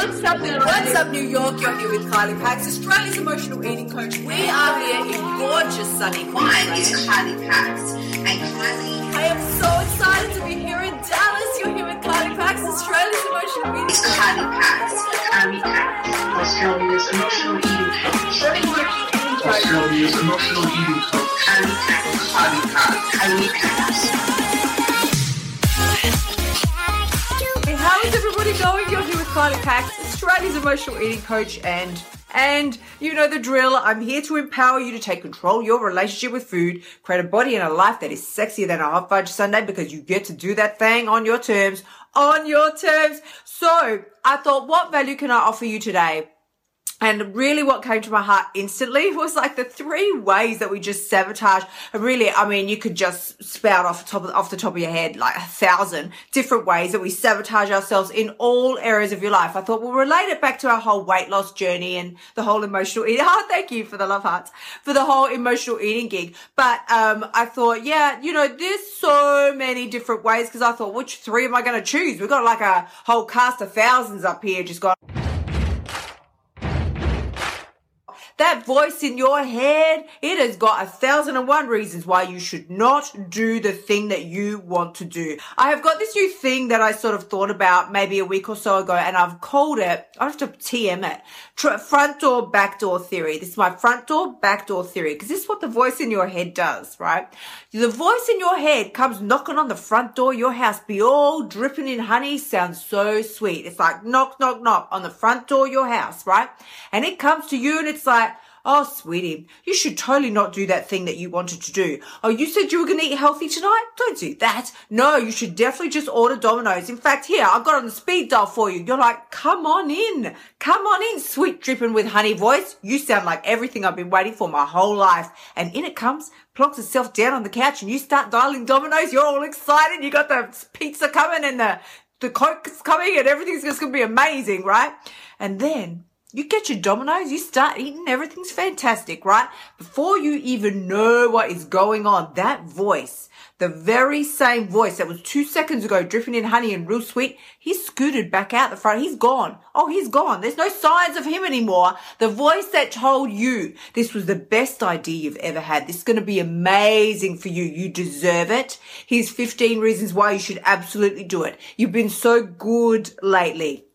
What's up, New What's up, New York? You're here with Kylie Pax, Australia's emotional eating coach. We are here in gorgeous sunny Mine is Queensland. Kylie Pax. And Kylie I am so excited to be here in Dallas. You're here with Kylie Pax, Australia's emotional eating is coach. Kylie Pax. Kylie Pax. Australia's emotional eating coach. Australia's emotional eating coach. Kylie Pax. Kylie Pax. Kylie Pax. Kylie Pax, Australia's emotional eating coach, and and you know the drill. I'm here to empower you to take control of your relationship with food, create a body and a life that is sexier than a hot fudge sundae because you get to do that thing on your terms, on your terms. So I thought, what value can I offer you today? And really what came to my heart instantly was like the three ways that we just sabotage. And really, I mean, you could just spout off the top of, off the top of your head like a thousand different ways that we sabotage ourselves in all areas of your life. I thought we'll relate it back to our whole weight loss journey and the whole emotional eating. Oh, thank you for the love hearts for the whole emotional eating gig. But, um, I thought, yeah, you know, there's so many different ways because I thought, which three am I going to choose? We've got like a whole cast of thousands up here just gone. That voice in your head, it has got a thousand and one reasons why you should not do the thing that you want to do. I have got this new thing that I sort of thought about maybe a week or so ago and I've called it, I have to TM it, tr- front door, back door theory. This is my front door, back door theory because this is what the voice in your head does, right? The voice in your head comes knocking on the front door, your house be all dripping in honey, sounds so sweet. It's like knock, knock, knock on the front door of your house, right? And it comes to you and it's like, Oh, sweetie, you should totally not do that thing that you wanted to do. Oh, you said you were going to eat healthy tonight? Don't do that. No, you should definitely just order Domino's. In fact, here, I've got on the speed dial for you. You're like, come on in. Come on in, sweet dripping with honey voice. You sound like everything I've been waiting for my whole life. And in it comes, plonks itself down on the couch and you start dialing Domino's. You're all excited. You got the pizza coming and the, the Coke's coming and everything's just going to be amazing, right? And then you get your Domino's, you start eating, everything's fantastic, right? Before you even know what is going on, that voice, the very same voice that was two seconds ago dripping in honey and real sweet, he scooted back out the front. He's gone. Oh, he's gone. There's no signs of him anymore. The voice that told you this was the best idea you've ever had. This is going to be amazing for you. You deserve it. Here's 15 reasons why you should absolutely do it. You've been so good lately.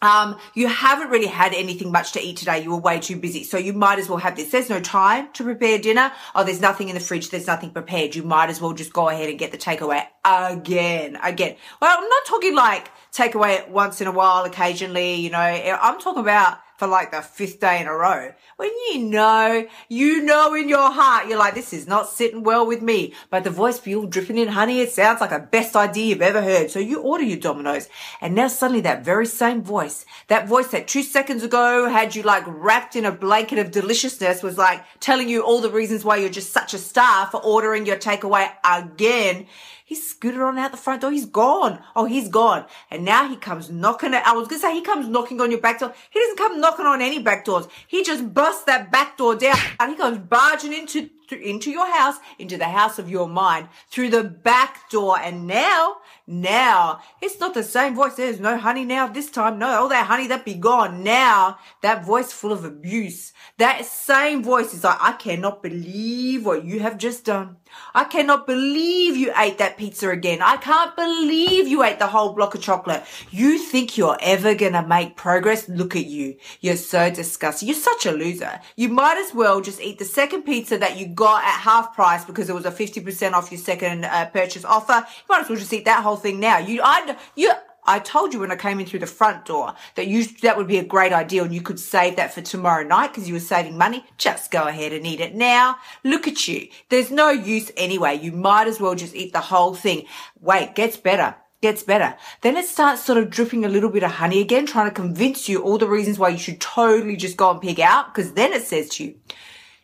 Um, you haven't really had anything much to eat today. You were way too busy. So you might as well have this. There's no time to prepare dinner. Oh, there's nothing in the fridge. There's nothing prepared. You might as well just go ahead and get the takeaway again, again. Well, I'm not talking like takeaway once in a while, occasionally, you know, I'm talking about for like the fifth day in a row. When you know, you know in your heart, you're like, this is not sitting well with me. But the voice all dripping in honey. It sounds like a best idea you've ever heard. So you order your Domino's. And now suddenly that very same voice, that voice that two seconds ago had you like wrapped in a blanket of deliciousness was like telling you all the reasons why you're just such a star for ordering your takeaway again. He scooted on out the front door. He's gone. Oh, he's gone. And now he comes knocking at, I was going to say he comes knocking on your back door. He doesn't come knocking on any back doors. He just busts that back door down and he comes barging into, into your house, into the house of your mind through the back door. And now, now it's not the same voice. There's no honey now this time. No, all that honey that be gone. Now that voice full of abuse, that same voice is like, I cannot believe what you have just done. I cannot believe you ate that pizza again. I can't believe you ate the whole block of chocolate. You think you're ever gonna make progress? Look at you. You're so disgusting. You're such a loser. You might as well just eat the second pizza that you got at half price because it was a 50% off your second uh, purchase offer. You might as well just eat that whole thing now. You, I, you, I told you when I came in through the front door that you that would be a great idea and you could save that for tomorrow night because you were saving money. Just go ahead and eat it now. Look at you. There's no use anyway. You might as well just eat the whole thing. Wait, gets better. Gets better. Then it starts sort of dripping a little bit of honey again, trying to convince you all the reasons why you should totally just go and pig out. Because then it says to you,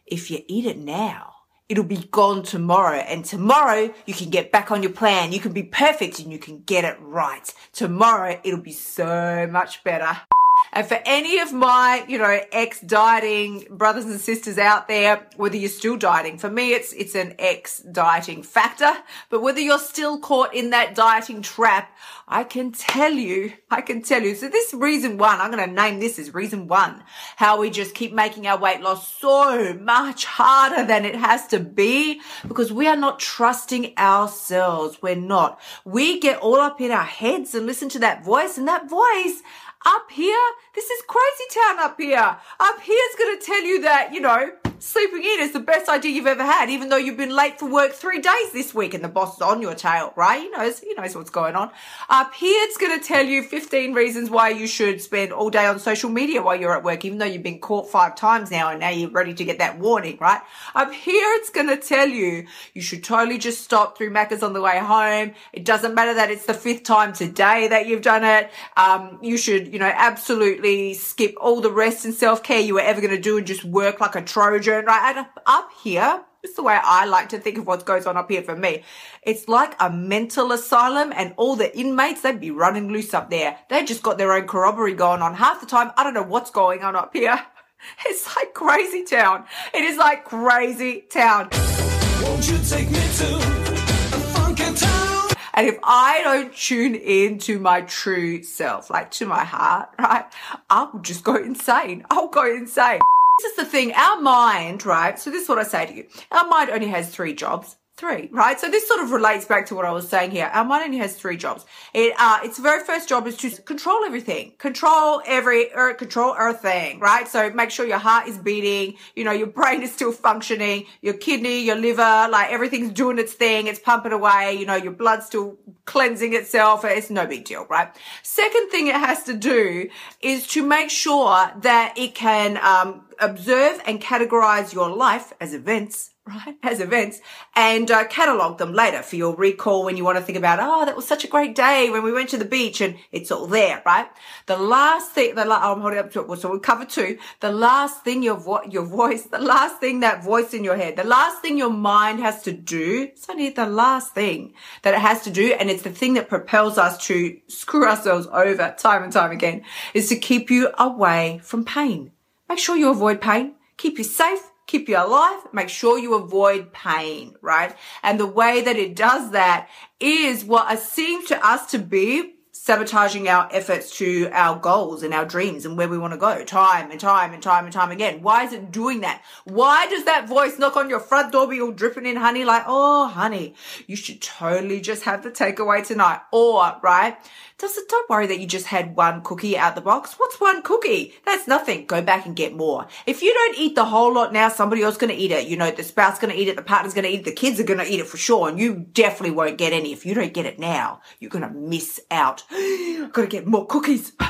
if you eat it now, it'll be gone tomorrow. And tomorrow you can get back on your plan. You can be perfect and you can get it right. Tomorrow it'll be so much better. And for any of my, you know, ex dieting brothers and sisters out there, whether you're still dieting, for me, it's, it's an ex dieting factor. But whether you're still caught in that dieting trap, I can tell you, I can tell you. So this reason one, I'm going to name this as reason one, how we just keep making our weight loss so much harder than it has to be because we are not trusting ourselves. We're not. We get all up in our heads and listen to that voice and that voice up here, this is crazy town up here. Up here is going to tell you that, you know, sleeping in is the best idea you've ever had, even though you've been late for work three days this week and the boss is on your tail, right? He knows, he knows what's going on. Up here, it's going to tell you 15 reasons why you should spend all day on social media while you're at work, even though you've been caught five times now and now you're ready to get that warning, right? Up here, it's going to tell you you should totally just stop through Macca's on the way home. It doesn't matter that it's the fifth time today that you've done it. Um, you should, you know, absolutely skip all the rest and self care you were ever going to do and just work like a Trojan right? And up, here, it's the way I like to think of what goes on up here for me. It's like a mental asylum and all the inmates, they'd be running loose up there. They just got their own corroboree going on. Half the time, I don't know what's going on up here. It's like crazy town. It is like crazy town. And if I don't tune in to my true self, like to my heart, right, I will just go insane. I'll go insane. This is the thing, our mind, right? So this is what I say to you. Our mind only has three jobs. Three, right? So this sort of relates back to what I was saying here. Our mind only has three jobs. It, uh, its very first job is to control everything, control every, er, control everything, right? So make sure your heart is beating, you know, your brain is still functioning, your kidney, your liver, like everything's doing its thing, it's pumping away, you know, your blood's still cleansing itself. It's no big deal, right? Second thing it has to do is to make sure that it can, um, observe and categorize your life as events right, as events and uh, catalog them later for your recall when you want to think about, oh, that was such a great day when we went to the beach and it's all there, right? The last thing, the la- I'm holding up to it, so we'll cover two. The last thing your, vo- your voice, the last thing that voice in your head, the last thing your mind has to do, it's only the last thing that it has to do. And it's the thing that propels us to screw ourselves over time and time again is to keep you away from pain. Make sure you avoid pain. Keep you safe keep you alive, make sure you avoid pain, right? And the way that it does that is what seems to us to be sabotaging our efforts to our goals and our dreams and where we want to go time and time and time and time again. Why is it doing that? Why does that voice knock on your front door be all dripping in honey like, oh, honey, you should totally just have the takeaway tonight. Or, right? Does it, don't worry that you just had one cookie out the box. What's one cookie? That's nothing. Go back and get more. If you don't eat the whole lot now, somebody else is going to eat it. You know, the spouse is going to eat it, the partner's going to eat it, the kids are going to eat it for sure. And you definitely won't get any. If you don't get it now, you're going to miss out. Got to get more cookies.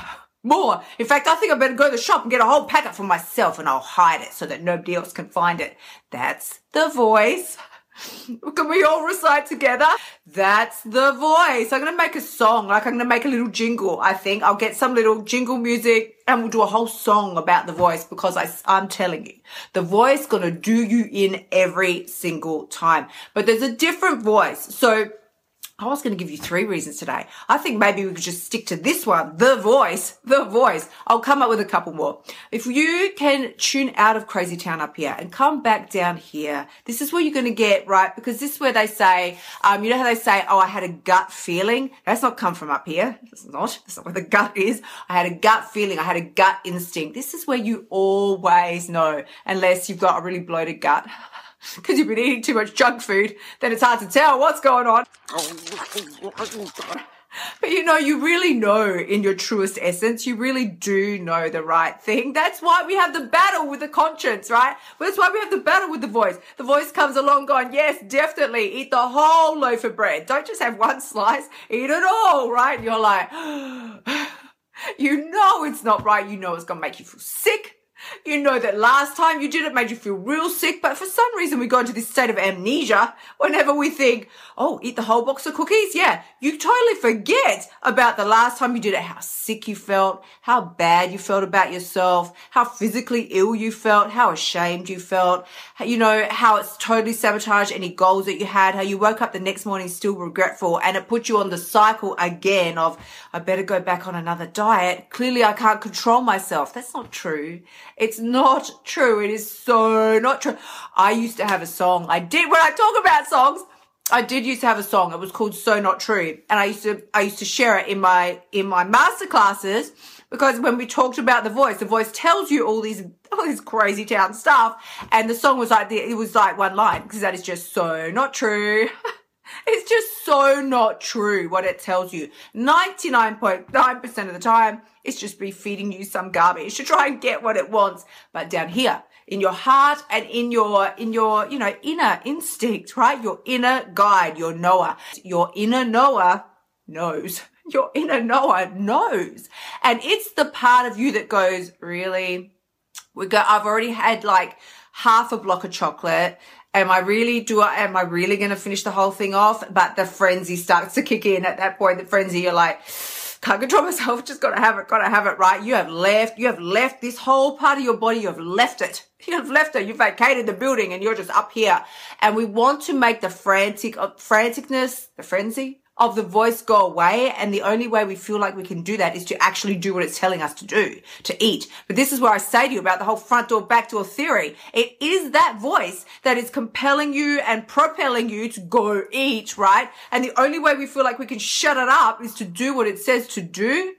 More. In fact, I think I better go to the shop and get a whole packet for myself and I'll hide it so that nobody else can find it. That's the voice. Can we all recite together? That's the voice. I'm going to make a song. Like I'm going to make a little jingle. I think I'll get some little jingle music and we'll do a whole song about the voice because I, I'm telling you, the voice going to do you in every single time. But there's a different voice. So I was going to give you three reasons today. I think maybe we could just stick to this one, the voice, the voice. I'll come up with a couple more. If you can tune out of crazy town up here and come back down here, this is where you're going to get, right? Because this is where they say, um, you know how they say, oh, I had a gut feeling. That's not come from up here. It's not. That's not where the gut is. I had a gut feeling. I had a gut instinct. This is where you always know, unless you've got a really bloated gut because you've been eating too much junk food, then it's hard to tell what's going on. But you know, you really know in your truest essence, you really do know the right thing. That's why we have the battle with the conscience, right? That's why we have the battle with the voice. The voice comes along going, yes, definitely eat the whole loaf of bread. Don't just have one slice, eat it all, right? And you're like, you know it's not right. You know it's going to make you feel sick You know that last time you did it made you feel real sick, but for some reason we go into this state of amnesia whenever we think, oh, eat the whole box of cookies. Yeah, you totally forget about the last time you did it, how sick you felt, how bad you felt about yourself, how physically ill you felt, how ashamed you felt, you know, how it's totally sabotaged any goals that you had, how you woke up the next morning still regretful and it put you on the cycle again of, I better go back on another diet. Clearly I can't control myself. That's not true. It's not true. It is so not true. I used to have a song. I did when I talk about songs. I did used to have a song. It was called So Not True. And I used to, I used to share it in my, in my master classes because when we talked about the voice, the voice tells you all these, all this crazy town stuff. And the song was like, the, it was like one line because that is just so not true. it's just so not true what it tells you. 99.9% of the time, it's just be feeding you some garbage to try and get what it wants. But down here, in your heart and in your, in your, you know, inner instinct, right? Your inner guide, your knower, your inner knower knows. Your inner knower knows. And it's the part of you that goes, really? We go, I've already had like half a block of chocolate am I really do I am I really going to finish the whole thing off? But the frenzy starts to kick in at that point. The frenzy, you're like, can't control myself. Just gotta have it. Gotta have it. Right? You have left. You have left this whole part of your body. You have left it. You have left it. You vacated the building, and you're just up here. And we want to make the frantic, uh, franticness, the frenzy, of the voice go away. And the only way we feel like we can do that is to actually do what it's telling us to do, to eat. But this is where I say to you about the whole front door, back door theory. It is that voice that is compelling you and propelling you to go eat, right? And the only way we feel like we can shut it up is to do what it says to do.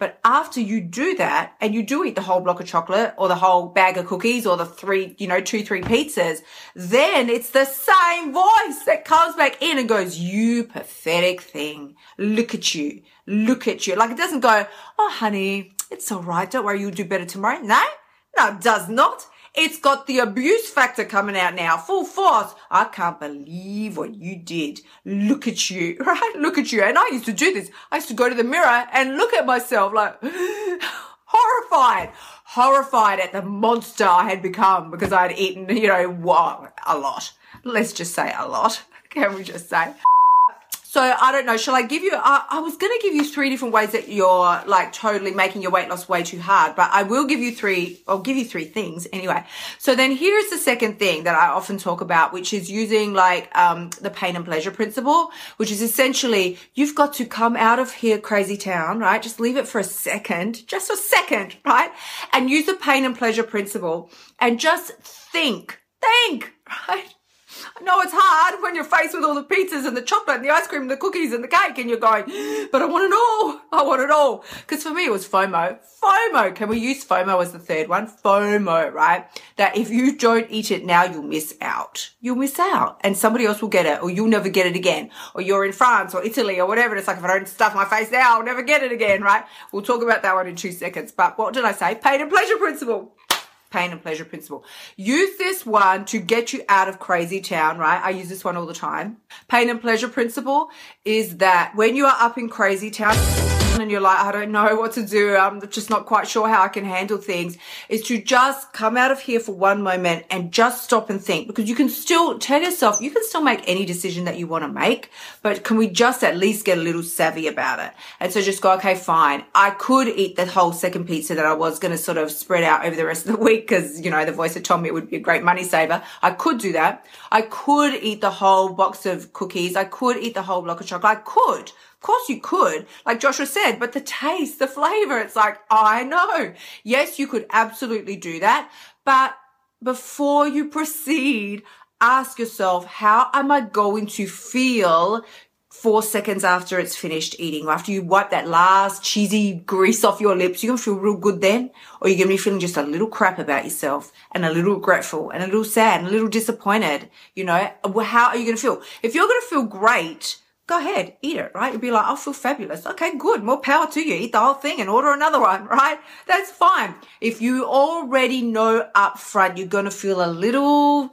But after you do that and you do eat the whole block of chocolate or the whole bag of cookies or the three, you know, two, three pizzas, then it's the same voice that comes back in and goes, you pathetic thing. Look at you. Look at you. Like it doesn't go, oh, honey, it's all right. Don't worry. You'll do better tomorrow. No, no, it does not. It's got the abuse factor coming out now, full force. I can't believe what you did. Look at you, right? Look at you. And I used to do this. I used to go to the mirror and look at myself like horrified, horrified at the monster I had become because I had eaten, you know, a lot. Let's just say a lot. Can we just say? So I don't know. Shall I give you? I, I was going to give you three different ways that you're like totally making your weight loss way too hard, but I will give you three. I'll give you three things anyway. So then here's the second thing that I often talk about, which is using like um, the pain and pleasure principle, which is essentially you've got to come out of here, crazy town, right? Just leave it for a second, just a second, right? And use the pain and pleasure principle and just think, think, right? No, it's hard when you're faced with all the pizzas and the chocolate and the ice cream and the cookies and the cake and you're going, but I want it all. I want it all. Because for me, it was FOMO. FOMO. Can we use FOMO as the third one? FOMO, right? That if you don't eat it now, you'll miss out. You'll miss out and somebody else will get it or you'll never get it again. Or you're in France or Italy or whatever. It's like, if I don't stuff my face now, I'll never get it again, right? We'll talk about that one in two seconds. But what did I say? Pain and pleasure principle pain and pleasure principle. Use this one to get you out of crazy town, right? I use this one all the time. Pain and pleasure principle is that when you are up in crazy town, and you're like, I don't know what to do. I'm just not quite sure how I can handle things is to just come out of here for one moment and just stop and think because you can still tell yourself, you can still make any decision that you want to make, but can we just at least get a little savvy about it? And so just go, okay, fine. I could eat the whole second pizza that I was going to sort of spread out over the rest of the week because, you know, the voice had told me it would be a great money saver. I could do that. I could eat the whole box of cookies. I could eat the whole block of chocolate. I could. Of course you could, like Joshua said, but the taste, the flavor, it's like, I know. Yes, you could absolutely do that. But before you proceed, ask yourself, how am I going to feel four seconds after it's finished eating, after you wipe that last cheesy grease off your lips, you're gonna feel real good then, or you're gonna be feeling just a little crap about yourself and a little regretful and a little sad and a little disappointed. You know, how are you gonna feel? If you're gonna feel great, go ahead, eat it, right? You'll be like, oh, I feel fabulous. Okay, good. More power to you. Eat the whole thing and order another one, right? That's fine. If you already know up front, you're going to feel a little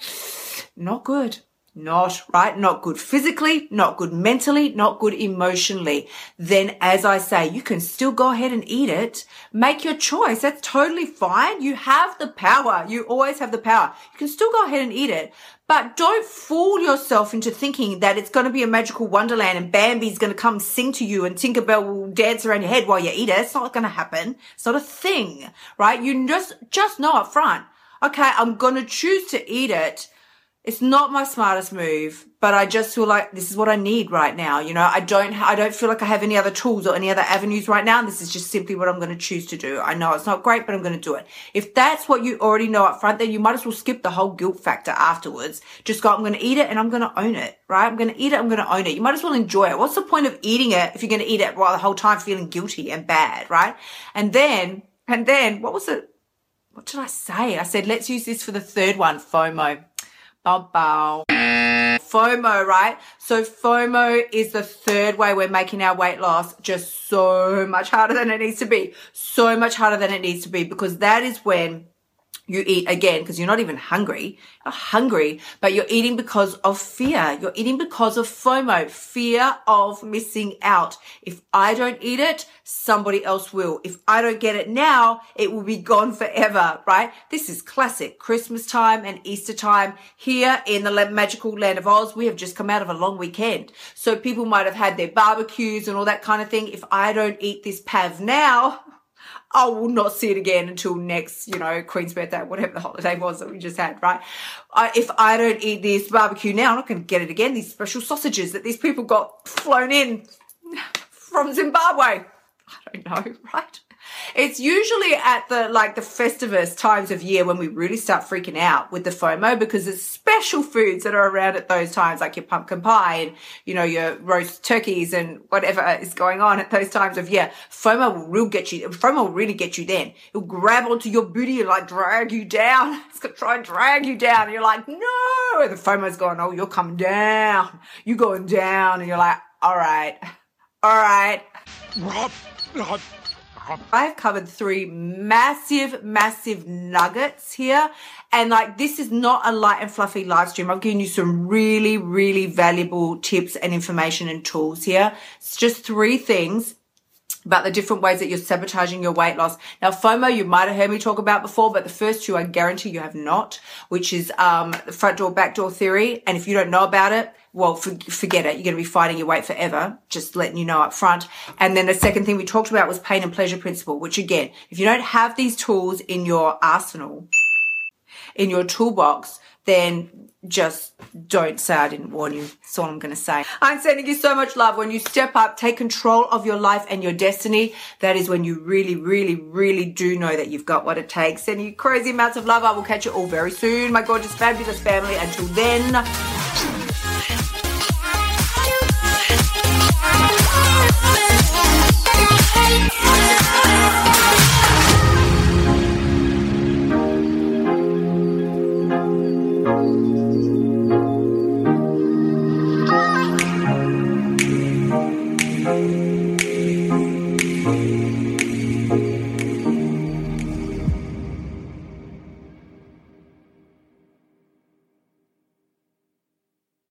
not good. Not right, not good physically, not good mentally, not good emotionally, then as I say, you can still go ahead and eat it. Make your choice. That's totally fine. You have the power. You always have the power. You can still go ahead and eat it, but don't fool yourself into thinking that it's going to be a magical wonderland and Bambi's going to come sing to you and Tinkerbell will dance around your head while you eat it. It's not going to happen. It's not a thing, right? You just, just know up front. Okay, I'm going to choose to eat it it's not my smartest move, but I just feel like this is what I need right now. You know, I don't, I don't feel like I have any other tools or any other avenues right now. And this is just simply what I'm going to choose to do. I know it's not great, but I'm going to do it. If that's what you already know up front, then you might as well skip the whole guilt factor afterwards. Just go, I'm going to eat it and I'm going to own it, right? I'm going to eat it. I'm going to own it. You might as well enjoy it. What's the point of eating it if you're going to eat it while the whole time feeling guilty and bad, right? And then, and then what was it? What did I say? I said, let's use this for the third one, FOMO. Bow. FOMO, right? So FOMO is the third way we're making our weight loss just so much harder than it needs to be. So much harder than it needs to be because that is when you eat again because you're not even hungry. You're hungry, but you're eating because of fear. You're eating because of FOMO, fear of missing out. If I don't eat it, somebody else will. If I don't get it now, it will be gone forever, right? This is classic Christmas time and Easter time here in the magical land of Oz. We have just come out of a long weekend. So people might have had their barbecues and all that kind of thing. If I don't eat this pav now, I will not see it again until next, you know, Queen's birthday, whatever the holiday was that we just had, right? I, if I don't eat this barbecue now, I'm not going to get it again. These special sausages that these people got flown in from Zimbabwe. I don't know, right? It's usually at the like the Festivus times of year when we really start freaking out with the FOMO because there's special foods that are around at those times, like your pumpkin pie and you know your roast turkeys and whatever is going on at those times of year. FOMO will really get you. FOMO will really get you. Then it'll grab onto your booty and like drag you down. It's gonna try and drag you down. And you're like, no. And the FOMO's going, oh, you're coming down. You're going down, and you're like, all right, all right. I've covered three massive, massive nuggets here. And like, this is not a light and fluffy live stream. I've given you some really, really valuable tips and information and tools here. It's just three things about the different ways that you're sabotaging your weight loss. Now, FOMO, you might have heard me talk about before, but the first two I guarantee you have not, which is um, the front door, back door theory. And if you don't know about it, well, for, forget it. You're going to be fighting your weight forever. Just letting you know up front. And then the second thing we talked about was pain and pleasure principle, which again, if you don't have these tools in your arsenal, in your toolbox, then just don't say I didn't warn you. That's all I'm going to say. I'm sending you so much love. When you step up, take control of your life and your destiny, that is when you really, really, really do know that you've got what it takes. Sending you crazy amounts of love. I will catch you all very soon, my gorgeous, fabulous family. Until then, yeah.